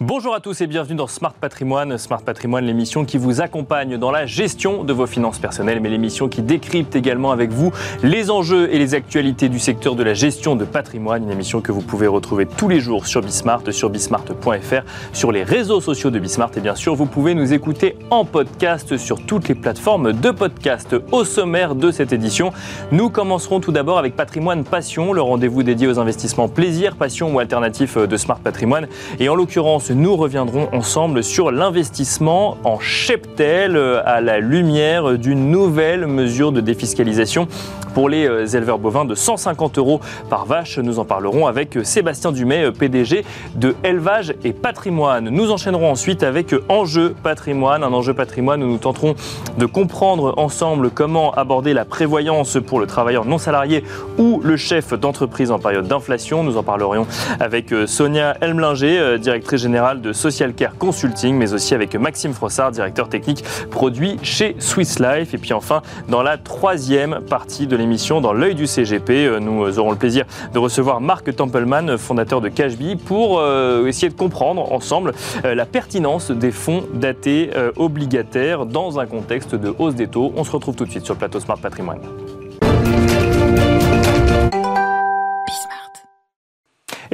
Bonjour à tous et bienvenue dans Smart Patrimoine. Smart Patrimoine, l'émission qui vous accompagne dans la gestion de vos finances personnelles, mais l'émission qui décrypte également avec vous les enjeux et les actualités du secteur de la gestion de patrimoine. Une émission que vous pouvez retrouver tous les jours sur Bismart, sur bismart.fr, sur les réseaux sociaux de Bismart et bien sûr, vous pouvez nous écouter en podcast sur toutes les plateformes de podcast. Au sommaire de cette édition, nous commencerons tout d'abord avec Patrimoine Passion, le rendez-vous dédié aux investissements plaisir, passion ou alternatif de Smart Patrimoine. Et en l'occurrence, nous reviendrons ensemble sur l'investissement en cheptel euh, à la lumière d'une nouvelle mesure de défiscalisation pour les euh, éleveurs bovins de 150 euros par vache. Nous en parlerons avec euh, Sébastien Dumay, PDG de Élevage et Patrimoine. Nous enchaînerons ensuite avec Enjeu Patrimoine, un enjeu patrimoine où nous tenterons de comprendre ensemble comment aborder la prévoyance pour le travailleur non salarié ou le chef d'entreprise en période d'inflation. Nous en parlerions avec Sonia Elmlinger, directrice générale de Social Care Consulting, mais aussi avec Maxime Frossard, directeur technique produit chez Swiss Life. Et puis enfin, dans la troisième partie de l'émission, dans l'œil du CGP, euh, nous aurons le plaisir de recevoir Marc Templeman, fondateur de Cashbee, pour euh, essayer de comprendre ensemble euh, la pertinence des fonds datés obligataires dans un contexte de hausse des taux. On se retrouve tout de suite sur le plateau Smart Patrimoine.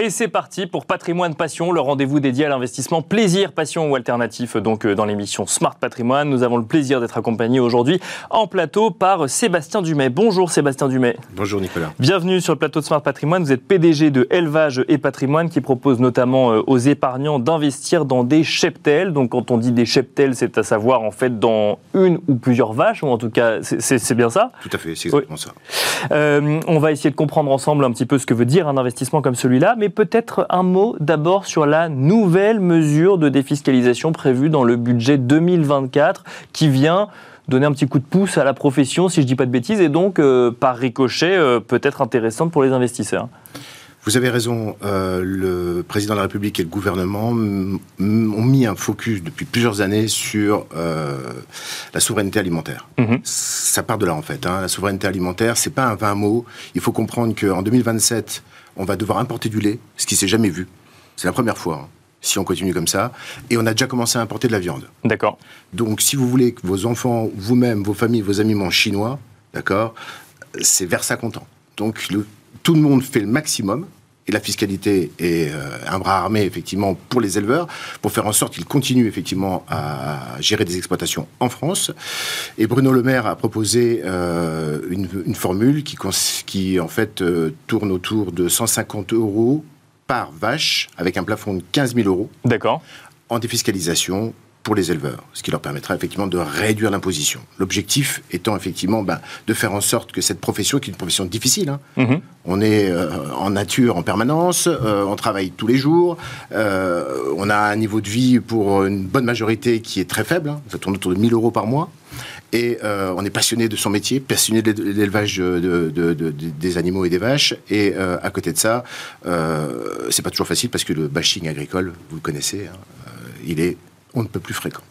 Et c'est parti pour Patrimoine Passion, le rendez-vous dédié à l'investissement plaisir, passion ou alternatif donc euh, dans l'émission Smart Patrimoine. Nous avons le plaisir d'être accompagnés aujourd'hui en plateau par Sébastien Dumay. Bonjour Sébastien Dumay. Bonjour Nicolas. Bienvenue sur le plateau de Smart Patrimoine. Vous êtes PDG de Élevage et Patrimoine qui propose notamment euh, aux épargnants d'investir dans des cheptels. Donc quand on dit des cheptels, c'est à savoir en fait dans une ou plusieurs vaches, ou en tout cas c'est bien ça? Tout à fait, c'est exactement ça. Euh, on va essayer de comprendre ensemble un petit peu ce que veut dire un investissement comme celui-là mais peut-être un mot d'abord sur la nouvelle mesure de défiscalisation prévue dans le budget 2024 qui vient donner un petit coup de pouce à la profession, si je ne dis pas de bêtises, et donc euh, par ricochet euh, peut-être intéressante pour les investisseurs. Vous avez raison, euh, le président de la République et le gouvernement ont mis un focus depuis plusieurs années sur la souveraineté alimentaire. Mhm. Ça part de là en fait. Hein. La souveraineté alimentaire, c'est pas un vain mot. Il faut comprendre qu'en 2027, on va devoir importer du lait, ce qui s'est jamais vu. C'est la première fois. Hein, si on continue comme ça. Et on a déjà commencé à importer de la viande. D'accord. Donc, si vous voulez que vos enfants, vous-même, vos familles, vos amis mangent chinois, d'accord, c'est vers ça qu'on tend. Donc, tout le monde fait le maximum et la fiscalité est euh, un bras armé effectivement pour les éleveurs pour faire en sorte qu'ils continuent effectivement à gérer des exploitations en France. Et Bruno Le Maire a proposé euh, une, formule qui, qui en fait euh, tourne autour de 150 euros par vache avec un plafond de 15 000 euros. D'accord. En défiscalisation pour les éleveurs, ce qui leur permettra effectivement de réduire l'imposition. L'objectif étant effectivement ben, de faire en sorte que cette profession, qui est une profession difficile, hein, mhm. on est euh, en nature en permanence, euh, on travaille tous les jours, euh, on a un niveau de vie pour une bonne majorité qui est très faible, hein, ça tourne autour de 1000 euros par mois. Et on est passionné de son métier, passionné de l'élevage de, des animaux et des vaches. Et à côté de ça, c'est pas toujours facile parce que le bashing agricole, vous le connaissez, hein, il est on ne peut plus fréquent.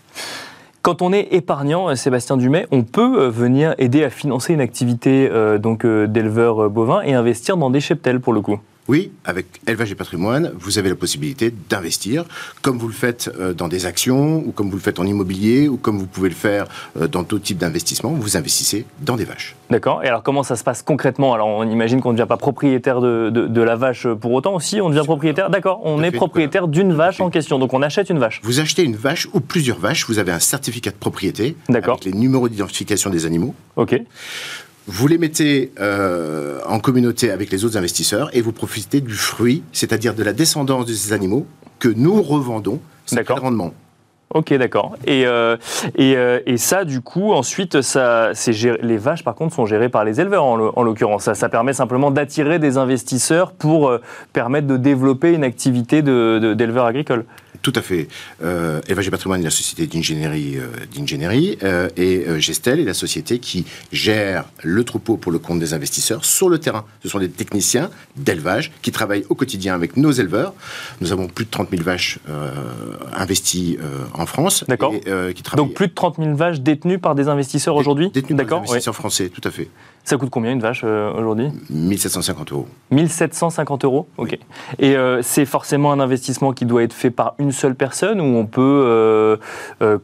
Quand on est épargnant, euh, Sébastien Dumay, on peut euh, venir aider à financer une activité euh, donc d'éleveur bovin et investir dans des cheptels pour le coup. Oui, avec élevage et patrimoine, vous avez la possibilité d'investir, comme vous le faites euh, dans des actions, ou comme vous le faites en immobilier, ou comme vous pouvez le faire euh, dans d'autres types d'investissements. Vous investissez dans des vaches. D'accord. Et alors, comment ça se passe concrètement? Alors, on imagine qu'on ne devient pas propriétaire de, la vache pour autant aussi. On devient propriétaire. D'accord. On est propriétaire d'une vache en question. Donc, on achète une vache. Vous achetez une vache ou plusieurs vaches. Vous avez un certificat de propriété. Avec les numéros d'identification des animaux. OK vous les mettez euh, en communauté avec les autres investisseurs et vous profitez du fruit, c'est-à-dire de la descendance de ces animaux que nous revendons. C'est rendement. Ok, d'accord. Et, euh, euh, et, ça, du coup, ensuite, ça, les vaches, par contre, sont gérées par les éleveurs, en l'occurrence. Ça, ça, permet simplement d'attirer des investisseurs pour permettre de développer une activité d'éleveur agricole. Tout à fait. Euh, Élevage et Patrimoine est la société d'ingénierie euh, d'ingénierie euh, et euh, Gestel est la société qui gère le troupeau pour le compte des investisseurs sur le terrain. Ce sont des techniciens d'élevage qui travaillent au quotidien avec nos éleveurs. Nous avons plus de 30 000 vaches investies en France. D'accord. Donc plus de 30 000 vaches détenues par des investisseurs aujourd'hui Détenues par des investisseurs français, tout à fait. Ça coûte combien une vache euh, aujourd'hui 1750 euros. 1750 euros Ok. Et euh, c'est forcément un investissement qui doit être fait par une seule personne ou on peut,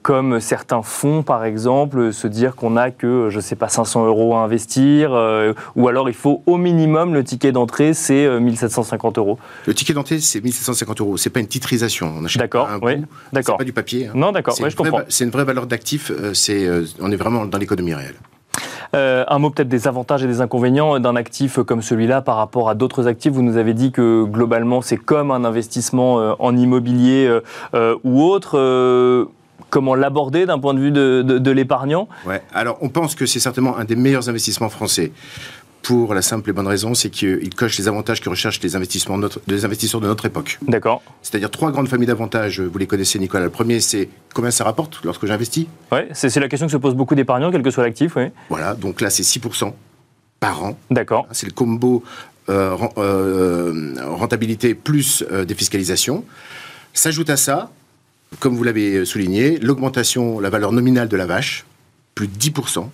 comme certains fonds par exemple, se dire qu'on n'a que, je ne sais pas, 500 euros à investir ou alors il faut au minimum le ticket d'entrée, c'est 1750 euros Le ticket d'entrée, c'est 1750 euros. C'est pas une titrisation. D'accord, oui, d'accord. C'est pas du papier. Hein. Non, d'accord, je comprends. C'est une vraie valeur d'actif. C'est, on est vraiment dans l'économie réelle. Euh, un mot peut-être des avantages et des inconvénients d'un actif comme celui-là par rapport à d'autres actifs. Vous nous avez dit que globalement c'est comme un investissement euh, en immobilier euh, ou autre comment l'aborder d'un point de vue de, l'épargnant? Ouais. Alors, on pense que c'est certainement un des meilleurs investissements français pour la simple et bonne raison, c'est qu'il coche les avantages que recherchent les, investissements les investisseurs de notre époque. D'accord. C'est-à-dire trois grandes familles d'avantages, vous les connaissez Nicolas. Le premier, c'est combien ça rapporte lorsque j'investis? Oui, c'est la question que se pose beaucoup d'épargnants, quel que soit l'actif. Oui. Voilà, donc là c'est 6% par an. D'accord. C'est le combo euh, euh, rentabilité plus euh, défiscalisation. S'ajoute à ça, comme vous l'avez souligné, l'augmentation, la valeur nominale de la vache, plus de 10%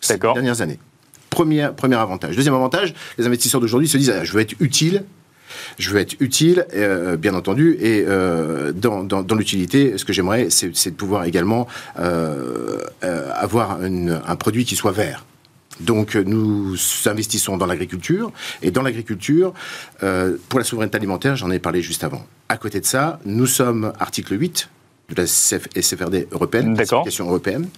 ces dernières années. Premier, avantage. Deuxième avantage, les investisseurs d'aujourd'hui se disent ah, je veux être utile. Je veux être utile, euh, bien entendu, et euh, dans, dans, l'utilité, ce que j'aimerais, c'est de pouvoir également euh, avoir un produit qui soit vert. Donc nous investissons dans l'agriculture, et dans l'agriculture, pour la souveraineté alimentaire, j'en ai parlé juste avant. À côté de ça, nous sommes article 8 de la SFRD européenne, classification européenne,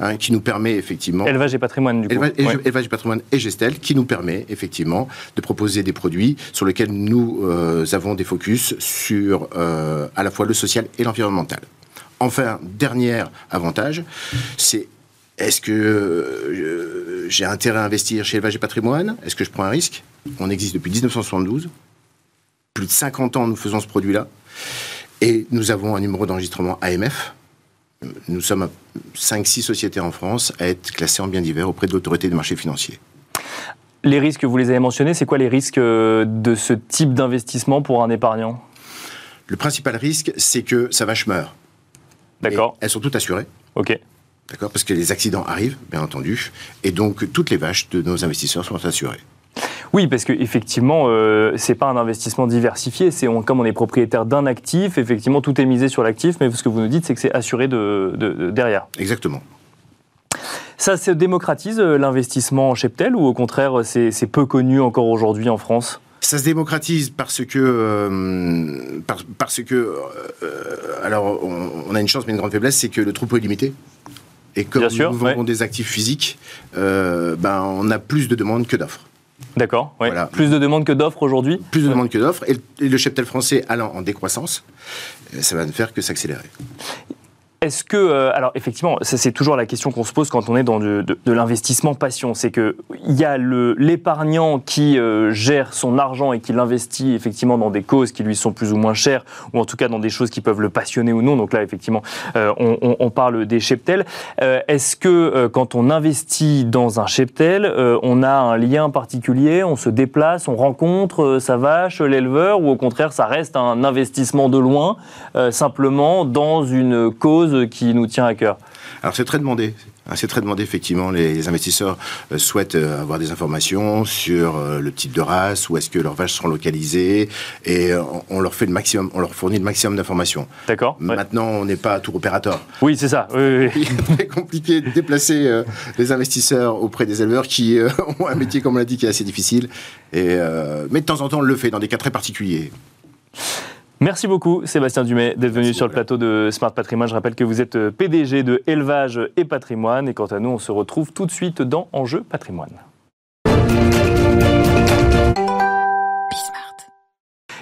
hein, qui nous permet effectivement... Élevage et patrimoine, du coup. Élevage, et patrimoine et Gestel, qui nous permet effectivement de proposer des produits sur lesquels nous euh, avons des focus sur euh, à la fois le social et l'environnemental. Enfin, dernier avantage, c'est est-ce que euh, j'ai intérêt à investir chez Élevage et Patrimoine? Est-ce que je prends un risque? On existe depuis 1972. Plus de 50 ans, nous faisons ce produit-là. Et nous avons un numéro d'enregistrement AMF. Nous sommes 5-6 sociétés en France à être classées en biens divers auprès de l'autorité des marchés financiers. Les risques, vous les avez mentionnés, c'est quoi les risques euh, de ce type d'investissement pour un épargnant? Le principal risque, c'est que sa vache meurt. D'accord. Elles sont toutes assurées. Ok. D'accord? Parce que les accidents arrivent, bien entendu. Et donc, toutes les vaches de nos investisseurs sont assurées. Oui, parce qu'effectivement, euh, ce n'est pas un investissement diversifié. C'est comme on est propriétaire d'un actif, effectivement, tout est misé sur l'actif, mais ce que vous nous dites, c'est que c'est assuré de, derrière. Exactement. Ça se démocratise euh, l'investissement en cheptel ou au contraire, c'est peu connu encore aujourd'hui en France? Ça se démocratise parce que, euh, parce que, alors on, a une chance mais une grande faiblesse, c'est que le troupeau est limité. Et comme nous vendons des actifs physiques, ben, on a plus de demandes que d'offres. D'accord, plus de demandes que d'offres aujourd'hui Plus de demandes que d'offres, et, le cheptel français allant en décroissance, ça va ne faire que s'accélérer. Est-ce que, euh, alors effectivement, c'est toujours la question qu'on se pose quand on est dans de, l'investissement passion, c'est que il y a l'épargnant qui euh, gère son argent et qui l'investit effectivement dans des causes qui lui sont plus ou moins chères, ou en tout cas dans des choses qui peuvent le passionner ou non. Donc là, effectivement, euh, on, parle des cheptels. Est-ce que quand on investit dans un cheptel, on a un lien particulier, on se déplace, on rencontre sa vache, l'éleveur, ou au contraire, ça reste un investissement de loin, simplement dans une cause qui nous tient à cœur Alors c'est très demandé. Hein, c'est très demandé, effectivement. Les investisseurs euh, souhaitent euh, avoir des informations sur euh, le type de race, où est-ce que leurs vaches seront localisées, et on leur fait le maximum, on leur fournit le maximum d'informations. D'accord. Maintenant, on n'est pas tour opérateur. Oui, c'est ça. Oui, Il est très compliqué de déplacer les investisseurs auprès des éleveurs qui ont un métier, comme on l'a dit, qui est assez difficile. Et, mais de temps en temps, on le fait dans des cas très particuliers. Merci beaucoup Sébastien Dumais d'être venu sur le plateau de Smart Patrimoine. Je rappelle que vous êtes euh, PDG de Élevage et Patrimoine et quant à nous on se retrouve tout de suite dans Enjeu Patrimoine.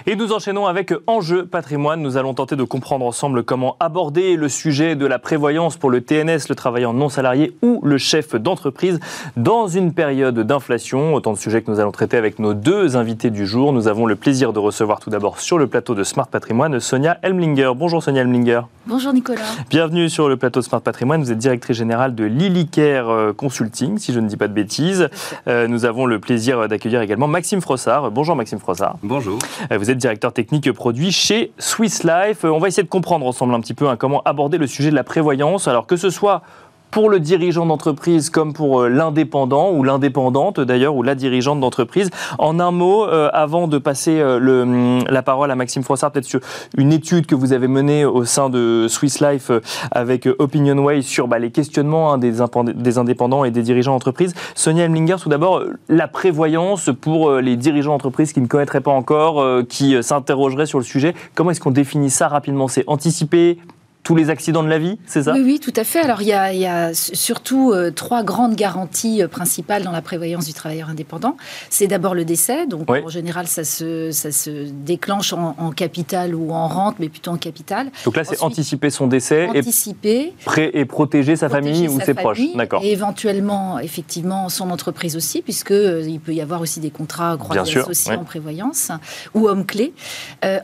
Et nous enchaînons avec Enjeu patrimoine. Nous allons tenter de comprendre ensemble comment aborder le sujet de la prévoyance pour le TNS, le travailleur non salarié ou le chef d'entreprise dans une période d'inflation. Autant de sujets que nous allons traiter avec nos deux invités du jour. Nous avons le plaisir de recevoir tout d'abord sur le plateau de Smart Patrimoine Sonia Elmlinger. Bonjour Sonia Elmlinger. Bonjour Nicolas. Bienvenue sur le plateau de Smart Patrimoine. Vous êtes directrice générale de Lilycare euh, Consulting, si je ne dis pas de bêtises. Euh, nous avons le plaisir d'accueillir également Maxime Frossard. Bonjour Maxime Frossard. Bonjour. Euh, vous êtes directeur technique produit chez Swiss Life. On va essayer de comprendre ensemble un petit peu hein, comment aborder le sujet de la prévoyance. Alors que ce soit pour le dirigeant d'entreprise comme pour euh, l'indépendant ou l'indépendante d'ailleurs ou la dirigeante d'entreprise. En un mot, euh, avant de passer euh, le, hum, la parole à Maxime Froissart, peut-être sur une étude que vous avez menée au sein de Swiss Life avec OpinionWay sur bah, les questionnements hein, des, des, indépendants et des dirigeants d'entreprise. Sonia Emlinger, tout d'abord, la prévoyance pour les dirigeants d'entreprise qui ne connaîtraient pas encore, qui s'interrogeraient sur le sujet. Comment est-ce qu'on définit ça rapidement? C'est anticiper, tous les accidents de la vie, c'est ça oui, oui, tout à fait. Alors il y a, surtout euh, trois grandes garanties euh, principales dans la prévoyance du travailleur indépendant. C'est d'abord le décès, donc en général ça se, ça se déclenche en, capital ou en rente, mais plutôt en capital. Donc là c'est anticiper son décès anticiper, et, et protéger sa famille ou ses proches. D'accord. Et éventuellement, effectivement, son entreprise aussi, puisque euh, il peut y avoir aussi des contrats croisés associés en prévoyance ou homme clé.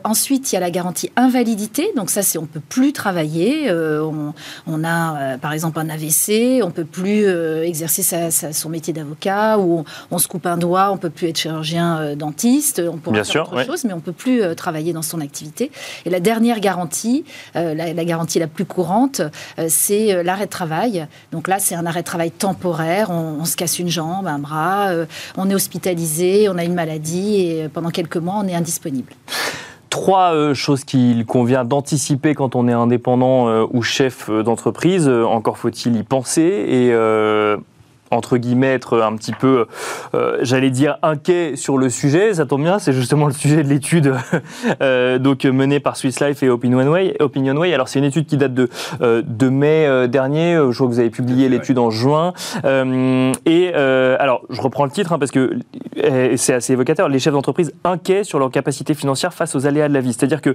ensuite, il y a la garantie invalidité, donc ça c'est on peut plus travailler euh, on, a, euh, par exemple, un AVC, on peut plus euh, exercer son métier d'avocat, ou on, se coupe un doigt, on peut plus être chirurgien dentiste, on pourra Bien faire autre chose, mais on peut plus travailler dans son activité. Et la dernière garantie, la, garantie la plus courante, c'est l'arrêt de travail. Donc là, c'est un arrêt de travail temporaire. On, se casse une jambe, un bras, on est hospitalisé, on a une maladie, et pendant quelques mois, on est indisponible trois euh, choses qu'il convient d'anticiper quand on est indépendant euh, ou chef euh, d'entreprise. encore faut-il y penser et entre guillemets, être un petit peu, euh, j'allais dire, inquiet sur le sujet. Ça tombe bien, c'est justement le sujet de l'étude euh, donc menée par Swiss Life et Opinionway. Opinionway. Alors, c'est une étude qui date de, euh, de mai dernier. Je vois que vous avez publié l'étude en juin. et alors, je reprends le titre hein, parce que c'est assez évocateur. Les chefs d'entreprise inquiets sur leur capacité financière face aux aléas de la vie. C'est-à-dire que,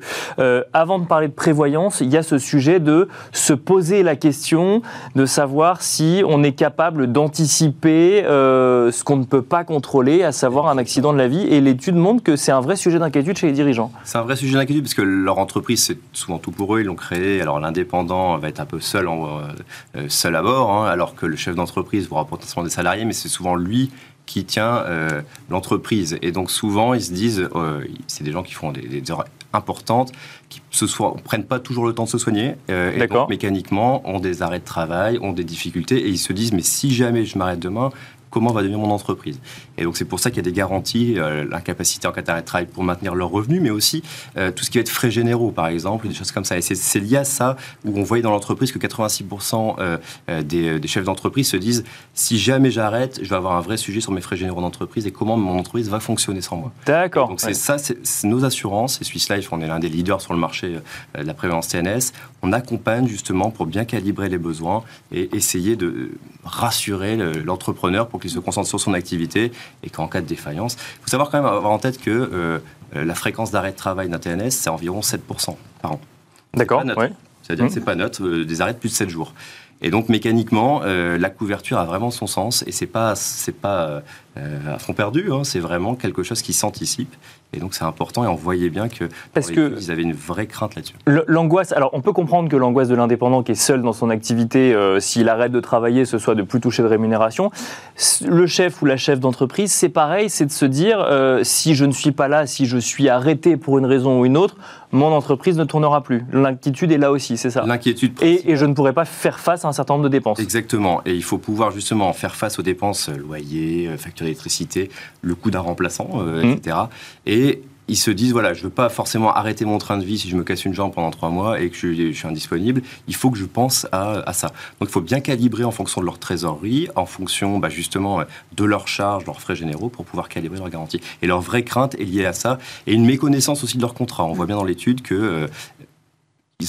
avant de parler de prévoyance, il y a ce sujet de se poser la question de savoir si on est capable d'anticiper euh, ce qu'on ne peut pas contrôler, à savoir un accident de la vie. Et l'étude montre que c'est un vrai sujet d'inquiétude chez les dirigeants. C'est un vrai sujet d'inquiétude parce que leur entreprise, c'est souvent tout pour eux. Ils l'ont créé. Alors l'indépendant va être un peu seul, euh, seul à bord, hein, alors que le chef d'entreprise vous rapporte des salariés, mais c'est souvent lui qui tient euh, l'entreprise. Et donc souvent, ils se disent, c'est des gens qui font des, des importantes, qui ne prennent pas toujours le temps de se soigner, euh, et donc mécaniquement ont des arrêts de travail, ont des difficultés, et ils se disent, mais si jamais je m'arrête demain, comment va devenir mon entreprise. Et donc c'est pour ça qu'il y a des garanties, euh, l'incapacité en cas d'arrêt de travail pour maintenir leurs revenus, mais aussi euh, tout ce qui va être frais généraux, par exemple, des choses comme ça. Et c'est lié à ça où on voyait dans l'entreprise que 86% des, des, chefs d'entreprise se disent, si jamais j'arrête, je vais avoir un vrai sujet sur mes frais généraux d'entreprise et comment mon entreprise va fonctionner sans moi. D'accord. Donc c'est ça, c'est nos assurances, et Swiss Life, on est l'un des leaders sur le marché de la prévalence TNS, on accompagne justement pour bien calibrer les besoins et essayer de rassurer l'entrepreneur pour qu'il se concentre sur son activité et qu'en cas de défaillance, il faut savoir quand même avoir en tête que euh, la fréquence d'arrêt de travail d'un TNS, c'est environ 7% par an. D'accord. C'est-à-dire que mmh. c'est pas neutre, euh, des arrêts de plus de 7 jours. Et donc mécaniquement, euh, la couverture a vraiment son sens et c'est pas c'est pas à fond perdu, hein, c'est vraiment quelque chose qui s'anticipe et donc c'est important et on voyait bien que parce que ils avaient une vraie crainte là-dessus. L'angoisse, alors on peut comprendre que l'angoisse de l'indépendant qui est seul dans son activité, euh, s'il arrête de travailler, ce soit de plus toucher de rémunération. Le chef ou la chef d'entreprise, c'est pareil, c'est de se dire euh, si je ne suis pas là, si je suis arrêté pour une raison ou une autre, mon entreprise ne tournera plus. L'inquiétude est là aussi, c'est ça. L'inquiétude. Et, et, je ne pourrai pas faire face à un certain nombre de dépenses. Exactement. Et il faut pouvoir justement faire face aux dépenses, euh, loyer, facture d'électricité, le coût d'un remplaçant, etc. Mmh. Et et ils se disent voilà, je veux pas forcément arrêter mon train de vie si je me casse une jambe pendant trois mois et que je, suis indisponible. Il faut que je pense à, ça. Donc il faut bien calibrer en fonction de leur trésorerie, en fonction bah, justement de leurs charges, leurs frais généraux pour pouvoir calibrer leur garantie. Et leur vraie crainte est liée à ça et une méconnaissance aussi de leur contrat. On voit bien dans l'étude que euh,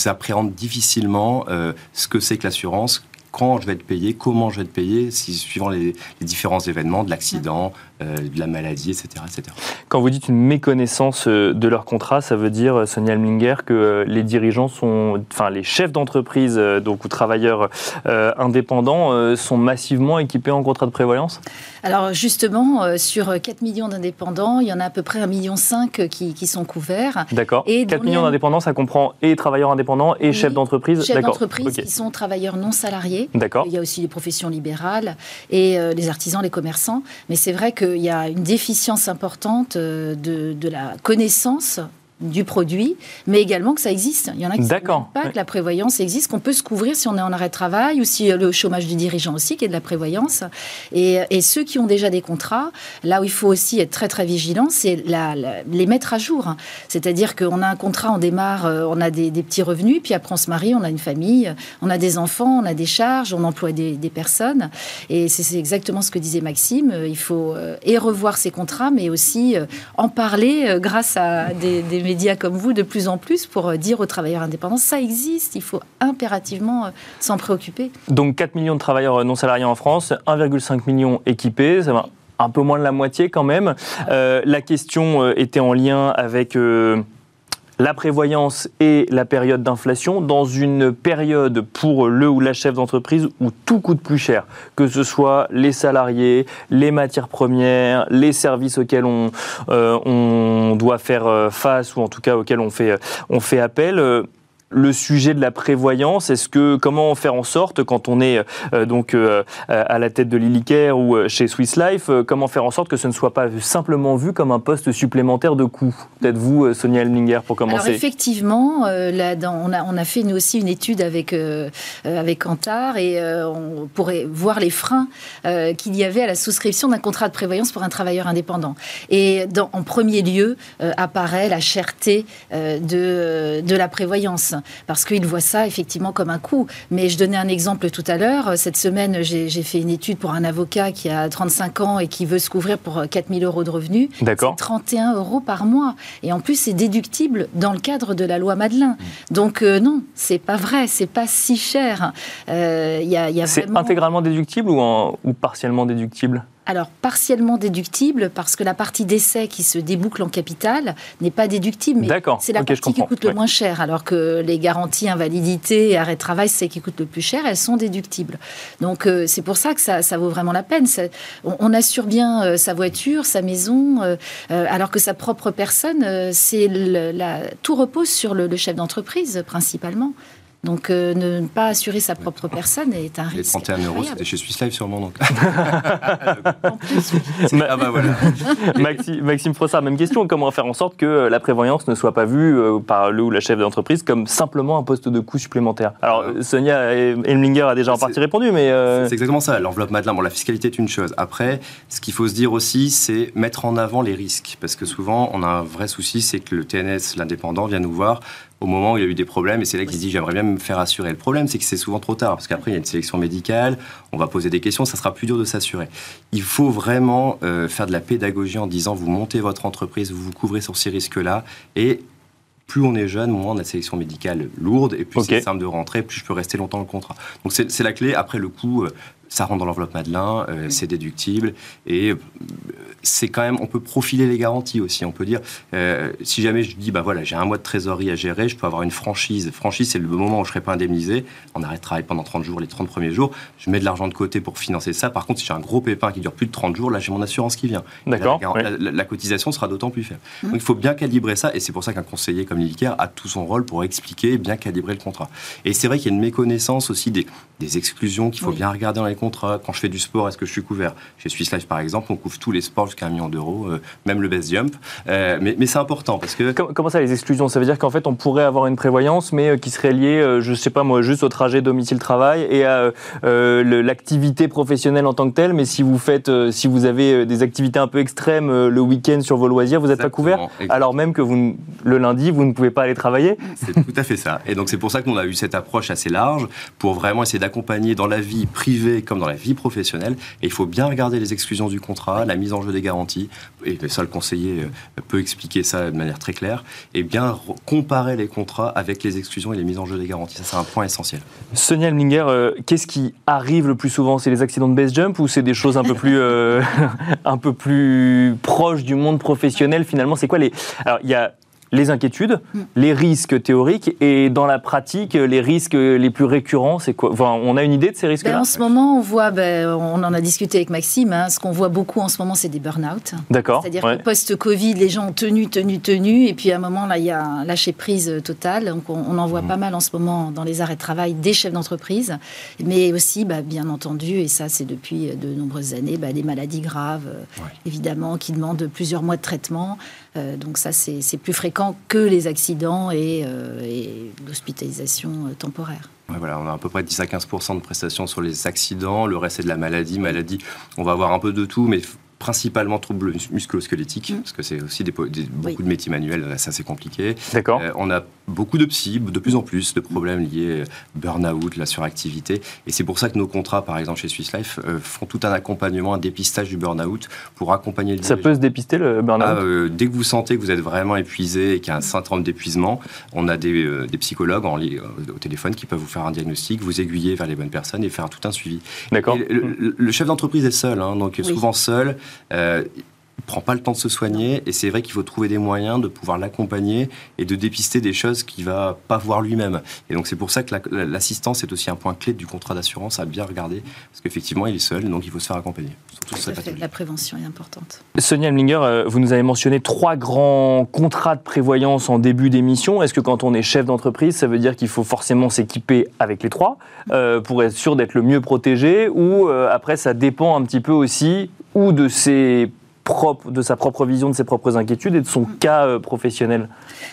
appréhendent difficilement euh, ce que c'est que l'assurance, quand je vais être payé, comment je vais être payé, suivant les, différents événements, de l'accident, de la maladie, etc., etc. Quand vous dites une méconnaissance euh, de leur contrat, ça veut dire, euh, Sonia Alminger, que les dirigeants sont, enfin les chefs d'entreprise, donc ou travailleurs indépendants, sont massivement équipés en contrat de prévoyance? Alors justement, sur 4 millions d'indépendants, il y en a à peu près 1,5 million qui, qui sont couverts. D'accord. 4 millions d'indépendants, ça comprend et travailleurs indépendants et chefs d'entreprise Chefs d'entreprise qui sont travailleurs non salariés. D'accord. Il y a aussi les professions libérales et les artisans, les commerçants. Mais c'est vrai que il y a une déficience importante euh, de, la connaissance du produit, mais également que ça existe. Il y en a qui ne savent pas que la prévoyance existe, qu'on peut se couvrir si on est en arrêt de travail ou si le chômage du dirigeant aussi, qui est de la prévoyance. Et, ceux qui ont déjà des contrats, là où il faut aussi être très très vigilant, c'est les mettre à jour. C'est-à-dire qu'on a un contrat, on démarre, euh, on a des, petits revenus, puis après on se marie, on a une famille, on a des enfants, on a des charges, on emploie des, personnes. Et c'est exactement ce que disait Maxime. Il faut euh, et revoir ces contrats, mais aussi euh, en parler grâce à des, des médias comme vous de plus en plus pour euh, dire aux travailleurs indépendants, ça existe, il faut impérativement euh, s'en préoccuper. Donc 4 millions de travailleurs euh, non salariés en France, 1,5 million équipés, ça va un peu moins de la moitié quand même. la question était en lien avec la prévoyance et la période d'inflation dans une période pour le ou la chef d'entreprise où tout coûte plus cher, que ce soit les salariés, les matières premières, les services auxquels on, euh, doit faire euh, face ou en tout cas auxquels on fait, on fait appel le sujet de la prévoyance Est-ce que comment faire en sorte quand on est euh, donc euh, à la tête de l'Illicaire ou euh, chez Swiss Life, comment faire en sorte que ce ne soit pas simplement vu comme un poste supplémentaire de coût? Peut-être vous, Sonia Elminger, pour commencer. Alors effectivement, là, on, a, on, a, fait nous aussi une étude avec avec Kantar et on pourrait voir les freins qu'il y avait à la souscription d'un contrat de prévoyance pour un travailleur indépendant. Et dans, en premier lieu apparaît la cherté de de la prévoyance parce qu'ils voient ça effectivement comme un coût. Mais je donnais un exemple tout à l'heure. Cette semaine, j'ai fait une étude pour un avocat qui a 35 ans et qui veut se couvrir pour 4000 euros de revenus. D'accord. 31 euros par mois. Et en plus, c'est déductible dans le cadre de la loi Madelin. Donc euh, non, c'est pas vrai, c'est pas si cher. Euh, y a, c'est intégralement déductible ou, ou partiellement déductible? Alors, partiellement déductible, parce que la partie d'essai qui se déboucle en capital n'est pas déductible, mais c'est la partie qui coûte le moins cher, alors que les garanties invalidité et arrêt de travail, c'est qui coûte le plus cher, elles sont déductibles. Donc, euh, c'est pour ça que ça, vaut vraiment la peine. On, assure bien euh, sa voiture, sa maison, euh, alors que sa propre personne, c'est tout repose sur le chef d'entreprise, principalement. Donc euh, ne pas assurer sa propre personne est un risque. Les 31 euros, c'était chez Swiss Life sûrement. Donc. en plus, ah bah voilà. Maxime, Maxime Frossard, même question. Comment faire en sorte que la prévoyance ne soit pas vue euh, par le ou la chef d'entreprise comme simplement un poste de coût supplémentaire? Alors Sonia Elminger a déjà en partie répondu, mais... Euh, c'est exactement ça. L'enveloppe Madelin, bon, la fiscalité est une chose. Après, ce qu'il faut se dire aussi, c'est mettre en avant les risques. Parce que souvent, on a un vrai souci, c'est que le TNS, l'indépendant, vient nous voir au moment où il y a eu des problèmes. Et c'est là qu'il se dit j'aimerais bien me faire assurer. Le problème, c'est que c'est souvent trop tard, parce qu'après, il y a une sélection médicale, on va poser des questions, ça sera plus dur de s'assurer. Il faut vraiment euh, faire de la pédagogie en disant vous montez votre entreprise, vous vous couvrez sur ces risques-là, et plus on est jeune, moins on a la sélection médicale lourde, et plus c'est simple de rentrer, plus je peux rester longtemps dans le contrat. Donc c'est la clé. Après, le coût, euh, ça rentre dans l'enveloppe Madelin, euh, c'est déductible, et c'est quand même, on peut profiler les garanties aussi. On peut dire, euh, si jamais je dis, bah voilà, j'ai un mois de trésorerie à gérer, je peux avoir une franchise. Franchise, c'est le moment où je ne serai pas indemnisé. On arrête de travailler pendant 30 jours, les 30 premiers jours. Je mets de l'argent de côté pour financer ça. Par contre, si j'ai un gros pépin qui dure plus de 30 jours, là, j'ai mon assurance qui vient. D'accord. La, cotisation sera d'autant plus faible. Mmh. Donc, il faut bien calibrer ça. Et c'est pour ça qu'un conseiller comme l'ILICAR a tout son rôle pour expliquer et bien calibrer le contrat. Et c'est vrai qu'il y a une méconnaissance aussi des, des exclusions qu'il faut bien regarder dans les contrats. Quand je fais du sport, est-ce que je suis couvert? Chez Swiss Life, par exemple, on couvre tous les sports jusqu'à un million d'euros. Euh, même le best jump. Euh, mais, c'est important parce que. Comment ça, les exclusions? Ça veut dire qu'en fait, on pourrait avoir une prévoyance, mais euh, qui serait liée, je sais pas moi, juste au trajet domicile-travail et à l'activité professionnelle en tant que telle. Mais si vous faites, si vous avez des activités un peu extrêmes le week-end sur vos loisirs, vous n'êtes pas couvert, alors même que vous, le lundi, vous ne pouvez pas aller travailler. C'est tout à fait ça. Et donc c'est pour ça qu'on a eu cette approche assez large pour vraiment essayer d'accompagner dans la vie privée comme dans la vie professionnelle. Et il faut bien regarder les exclusions du contrat, la mise en jeu des garanties et ça le conseiller euh, peut expliquer ça de manière très claire, et bien comparer les contrats avec les exclusions et les mises en jeu des garanties. Ça, c'est un point essentiel. Sonia Elminger, euh, qu'est-ce qui arrive le plus souvent? C'est les accidents de base jump ou c'est des choses un peu plus, euh, un peu plus proches du monde professionnel finalement? C'est quoi les... Alors, il y a les inquiétudes, mm. les risques théoriques et dans la pratique, les risques les plus récurrents, c'est quoi? On a une idée de ces risques-là? Ben, En ce moment, on voit, ben, on en a discuté avec Maxime, hein, ce qu'on voit beaucoup en ce moment, c'est des burn-out. D'accord. C'est-à-dire que post-Covid, les gens ont tenu, tenu, tenu, et puis à un moment, là, il y a un lâcher-prise total. Donc on, en voit mm. pas mal en ce moment dans les arrêts de travail des chefs d'entreprise, mais aussi, ben, bien entendu, et ça c'est depuis de nombreuses années, les maladies graves, évidemment, qui demandent plusieurs mois de traitement. Euh, donc ça, c'est plus fréquent que les accidents et, et l'hospitalisation temporaire. voilà, on a à peu près 10 à 15 de prestations sur les accidents, le reste c'est de la maladie. Maladie, on va avoir un peu de tout, mais principalement troubles musculo-squelettiques, mm. parce que c'est aussi des, beaucoup de métiers manuels, ça c'est compliqué. D'accord. Euh, on a beaucoup de psy, de plus en plus de problèmes liés burn-out, la suractivité, et c'est pour ça que nos contrats, par exemple chez Swiss Life, euh, font tout un accompagnement, un dépistage du burn-out pour accompagner le Ça peut se dépister le burn-out? Ah, euh, Dès que vous sentez que vous êtes vraiment épuisé et qu'il y a un syndrome d'épuisement, on a des, des psychologues en, au téléphone qui peuvent vous faire un diagnostic, vous aiguiller vers les bonnes personnes et faire tout un suivi. D'accord. Le, chef d'entreprise est seul, hein, donc souvent seul. Euh, il prend pas le temps de se soigner et c'est vrai qu'il faut trouver des moyens de pouvoir l'accompagner et de dépister des choses qu'il va pas voir lui-même. Et donc c'est pour ça que l'assistance est aussi un point clé du contrat d'assurance à bien regarder parce qu'effectivement il est seul donc il faut se faire accompagner. la prévention est importante. Sonia Mlinger, euh, vous nous avez mentionné trois grands contrats de prévoyance en début d'émission. Est-ce que quand on est chef d'entreprise, ça veut dire qu'il faut forcément s'équiper avec les trois euh, pour être sûr d'être le mieux protégé ou après ça dépend un petit peu aussi ou de ses propre, de sa propre vision, de ses propres inquiétudes et de son cas euh, professionnel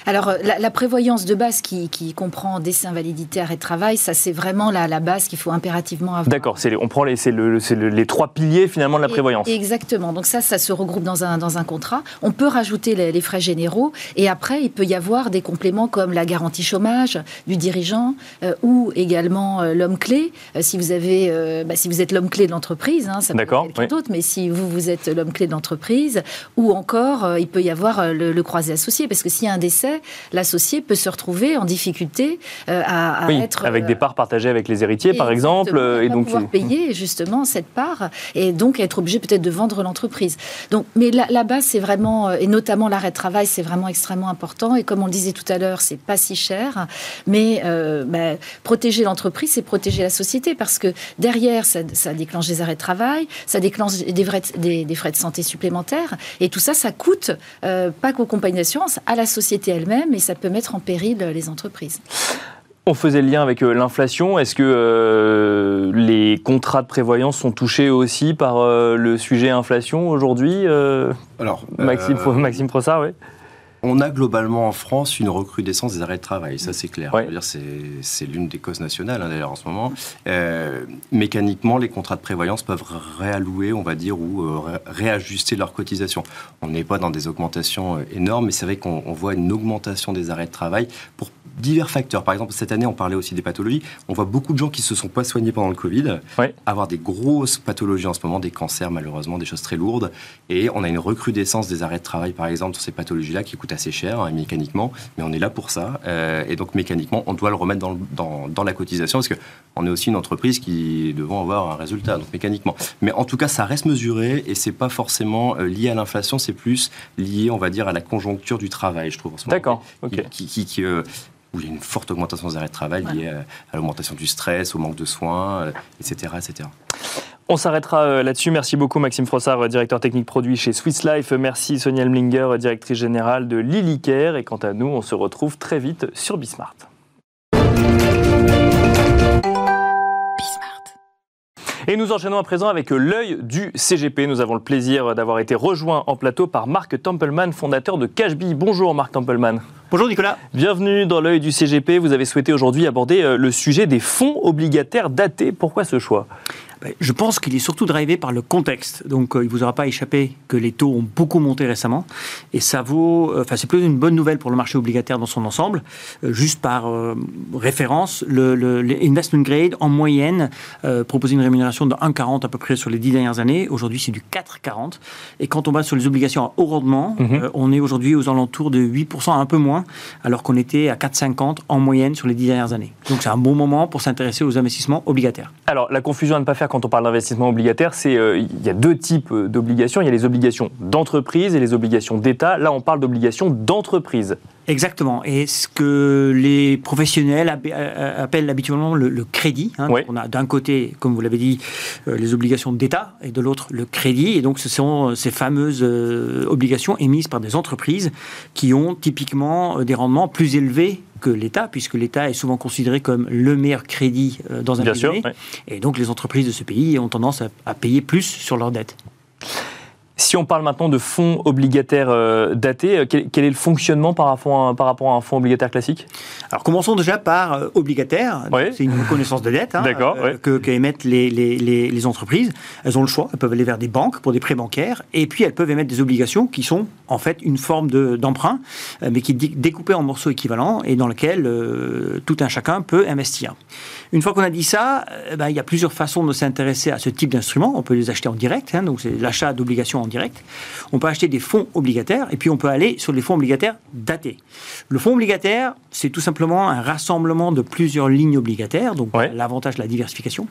Alors, euh, la, prévoyance de base qui, comprend décès, invalidité, arrêt de travail, ça c'est vraiment la, la base qu'il faut impérativement avoir. D'accord, on prend les, le, les trois piliers finalement de la prévoyance. exactement, donc ça, ça se regroupe dans un, dans un contrat. On peut rajouter les, frais généraux et après, il peut y avoir des compléments comme la garantie chômage du dirigeant euh, ou également l'homme clé. si, vous avez, bah, si vous êtes l'homme clé de l'entreprise, hein, ça peut être quelqu'un d'autre, mais si vous, vous êtes l'homme clé de l'entreprise, ou encore euh, il peut y avoir euh, le, croisé associé, parce que s'il y a un décès, l'associé peut se retrouver en difficulté euh, à, être... avec des parts partagées avec les héritiers, par exemple. et donc pouvoir payer justement cette part, et donc être obligé peut-être de vendre l'entreprise. Donc, mais la, base, c'est vraiment, et notamment l'arrêt de travail, c'est vraiment extrêmement important, et comme on le disait tout à l'heure, c'est pas si cher, mais bah, protéger l'entreprise, c'est protéger la société, parce que derrière, ça, déclenche des arrêts de travail, ça déclenche des, des, des frais de santé supplémentaires, et tout ça, ça coûte euh, pas qu'aux compagnies d'assurance, à la société elle-même, et ça peut mettre en péril euh, les entreprises. On faisait le lien avec euh, l'inflation. Est-ce que les contrats de prévoyance sont touchés aussi par le sujet inflation aujourd'hui Alors, Maxime, Maxime Prossard, oui. On a globalement en France une recrudescence des arrêts de travail, ça c'est clair. C'est l'une des causes nationales hein, d'ailleurs en ce moment. Euh, mécaniquement, les contrats de prévoyance peuvent réallouer, on va dire, ou euh, réajuster leurs cotisations. On n'est pas dans des augmentations euh, énormes, mais c'est vrai qu'on voit une augmentation des arrêts de travail pour divers facteurs. Par exemple, cette année, on parlait aussi des pathologies. On voit beaucoup de gens qui se sont pas soignés pendant le Covid, avoir des grosses pathologies en ce moment, des cancers malheureusement, des choses très lourdes. Et on a une recrudescence des arrêts de travail, par exemple, sur ces pathologies-là qui coûtent assez cher hein, mécaniquement, mais on est là pour ça. Euh, et donc mécaniquement, on doit le remettre dans, dans, dans la cotisation parce qu'on est aussi une entreprise qui devant avoir un résultat, donc mécaniquement. Mais en tout cas, ça reste mesuré et c'est pas forcément euh, lié à l'inflation, c'est plus lié, on va dire, à la conjoncture du travail, je trouve. D'accord. Qui, qui, euh, où il y a une forte augmentation des arrêts de travail liée à, l'augmentation du stress, au manque de soins, etc., etc. On s'arrêtera euh, là-dessus. Merci beaucoup Maxime Frossard, euh, directeur technique produit chez Swiss Life. Merci Sonia Elmlinger, euh, directrice générale de Lilycare. Et quant à nous, on se retrouve très vite sur Bismart. Et nous enchaînons à présent avec l'œil du CGP. Nous avons le plaisir d'avoir été rejoints en plateau par Marc Templeman, fondateur de Cashbee. Bonjour Marc Templeman. Bonjour Nicolas. Bienvenue dans l'œil du CGP. Vous avez souhaité aujourd'hui aborder le sujet des fonds obligataires datés. Pourquoi ce choix? Je pense qu'il est surtout drivé par le contexte. Donc, euh, il ne vous aura pas échappé que les taux ont beaucoup monté récemment. Et ça vaut. Euh, enfin, c'est plutôt une bonne nouvelle pour le marché obligataire dans son ensemble. Euh, juste par référence, le, investment grade, en moyenne, proposait une rémunération de 1,40 à peu près sur les 10 dernières années. Aujourd'hui, c'est du 4,40. Et quand on va sur les obligations à haut rendement, mhm. on est aujourd'hui aux alentours de 8%, un peu moins, alors qu'on était à 4,50 en moyenne sur les 10 dernières années. Donc, c'est un bon moment pour s'intéresser aux investissements obligataires. Alors, la confusion à ne pas faire quand on parle d'investissement obligataire, c'est euh, il y a deux types euh, d'obligations. Il y a les obligations d'entreprise et les obligations d'État. Là, on parle d'obligations d'entreprise. Exactement. Et ce que les professionnels euh, appellent habituellement le, crédit. Hein. On a d'un côté, comme vous l'avez dit, les obligations d'État et de l'autre le crédit. Et donc ce sont ces fameuses obligations émises par des entreprises qui ont typiquement des rendements plus élevés que l'État, puisque l'État est souvent considéré comme le meilleur crédit euh, dans un pays. Et donc les entreprises de ce pays ont tendance à, payer plus sur leurs dettes. Si on parle maintenant de fonds obligataires euh, datés, euh, quel, est le fonctionnement par rapport à, par rapport à un fonds obligataire classique? Alors commençons déjà par euh, obligataire. C'est une reconnaissance de dette hein, que, émettent les, les, les, entreprises. Elles ont le choix. Elles peuvent aller vers des banques pour des prêts bancaires et puis elles peuvent émettre des obligations qui sont en fait une forme d'emprunt, mais qui est découpée en morceaux équivalents et dans lequel tout un chacun peut investir. Une fois qu'on a dit ça, ben, il y a plusieurs façons de s'intéresser à ce type d'instrument. On peut les acheter en direct, hein, donc c'est l'achat d'obligations direct. On peut acheter des fonds obligataires et puis on peut aller sur les fonds obligataires datés. Le fonds obligataire, c'est tout simplement un rassemblement de plusieurs lignes obligataires, donc l'avantage de la diversification.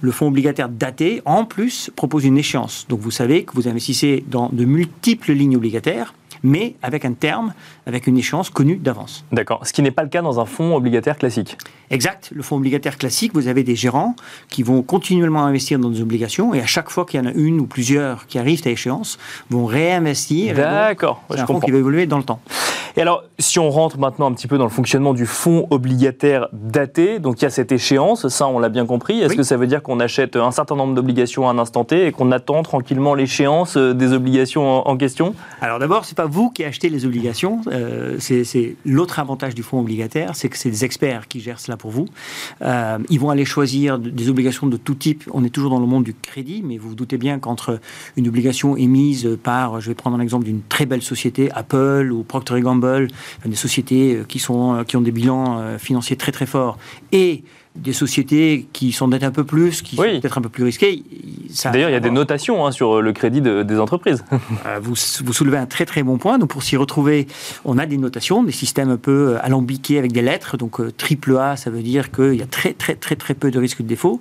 Le fonds obligataire daté, en plus, propose une échéance. Donc vous savez que vous investissez dans de multiples lignes obligataires mais avec un terme, avec une échéance connue d'avance. D'accord. Ce qui n'est pas le cas dans un fonds obligataire classique. Exact. Le fonds obligataire classique, vous avez des gérants qui vont continuellement investir dans des obligations et à chaque fois qu'il y en a une ou plusieurs qui arrivent à échéance, vont réinvestir. D'accord. C'est un fonds qui va évoluer dans le temps. Et alors, si on rentre maintenant un petit peu dans le fonctionnement du fonds obligataire daté, donc il y a cette échéance, ça on l'a bien compris. Est-ce que ça veut dire qu'on achète un certain nombre d'obligations à un instant T et qu'on attend tranquillement l'échéance euh, des obligations en, question? Alors d'abord, c'est pas vous qui achetez les obligations, euh, c'est l'autre avantage du fonds obligataire, c'est que c'est des experts qui gèrent cela pour vous. Euh, ils vont aller choisir des obligations de tout type. On est toujours dans le monde du crédit, mais vous vous doutez bien qu'entre une obligation émise par, je vais prendre un exemple d'une très belle société, Apple ou Procter Gamble, des sociétés qui, sont, euh, qui ont des bilans financiers très très forts, et des sociétés qui s'endettent un peu plus, qui sont peut-être un peu plus risquées. D'ailleurs, il y a des notations hein, sur le crédit des entreprises. vous, vous, soulevez un très très bon point. Donc, pour s'y retrouver, on a des notations, des systèmes un peu alambiqués avec des lettres. Donc, triple A, ça veut dire qu'il y a très très très très peu de risques de défaut.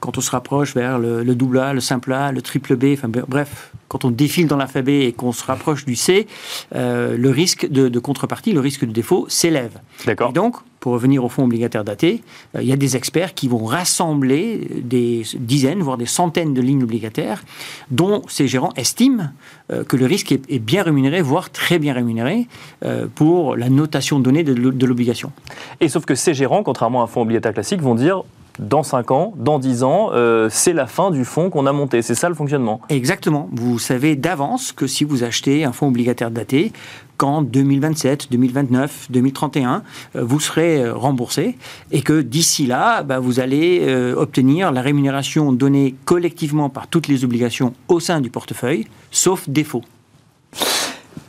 Quand on se rapproche vers le, le double A, le simple A, le triple B, enfin bref, quand on défile dans l'alphabet et qu'on se rapproche du C, euh, le risque de, contrepartie, le risque de défaut s'élève. D'accord. Et donc, pour revenir au fonds obligataire daté, euh, il y a des experts qui vont rassembler des dizaines, voire des centaines de lignes obligataires dont ces gérants estiment euh, que le risque est, bien rémunéré, voire très bien rémunéré pour la notation donnée de l'obligation. Et sauf que ces gérants, contrairement à un fonds obligataire classique, vont dire dans 5 ans, dans 10 ans, euh, c'est la fin du fonds qu'on a monté. C'est ça le fonctionnement Exactement. Vous savez d'avance que si vous achetez un fonds obligataire daté, qu'en 2027, 2029, 2031, vous serez euh, remboursé et que d'ici là, bah, vous allez euh, obtenir la rémunération donnée collectivement par toutes les obligations au sein du portefeuille, sauf défaut.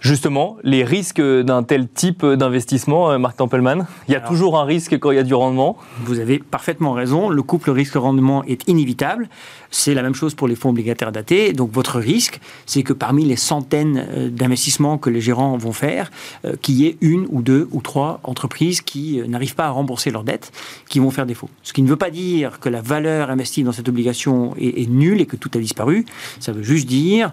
Justement, les risques d'un tel type d'investissement, euh, Marc Tempelman, il y a toujours un risque quand il y a du rendement Vous avez parfaitement raison, le couple risque-rendement est inévitable. C'est la même chose pour les fonds obligataires datés. Donc votre risque, c'est que parmi les centaines euh, d'investissements que les gérants vont faire, euh, qu'il y ait une ou deux ou trois entreprises qui n'arrivent pas à rembourser leurs dettes, qui vont faire défaut. Ce qui ne veut pas dire que la valeur investie dans cette obligation est, nulle et que tout a disparu. Ça veut juste dire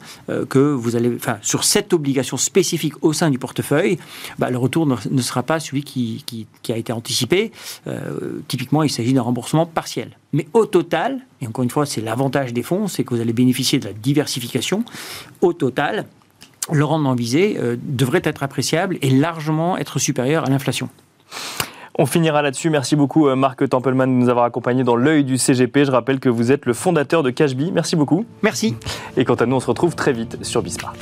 que vous allez, enfin, sur cette obligation spécifique, au sein du portefeuille, bah, le retour ne, sera pas celui qui, a été anticipé. Euh, typiquement, il s'agit d'un remboursement partiel. Mais au total, et encore une fois, c'est l'avantage des fonds, c'est que vous allez bénéficier de la diversification. Au total, le rendement visé euh, devrait être appréciable et largement être supérieur à l'inflation. On finira là-dessus. Merci beaucoup euh, Marc Templeman de nous avoir accompagnés dans l'œil du CGP. Je rappelle que vous êtes le fondateur de Cashbee. Merci beaucoup. Merci. Et quant à nous, on se retrouve très vite sur Bismart.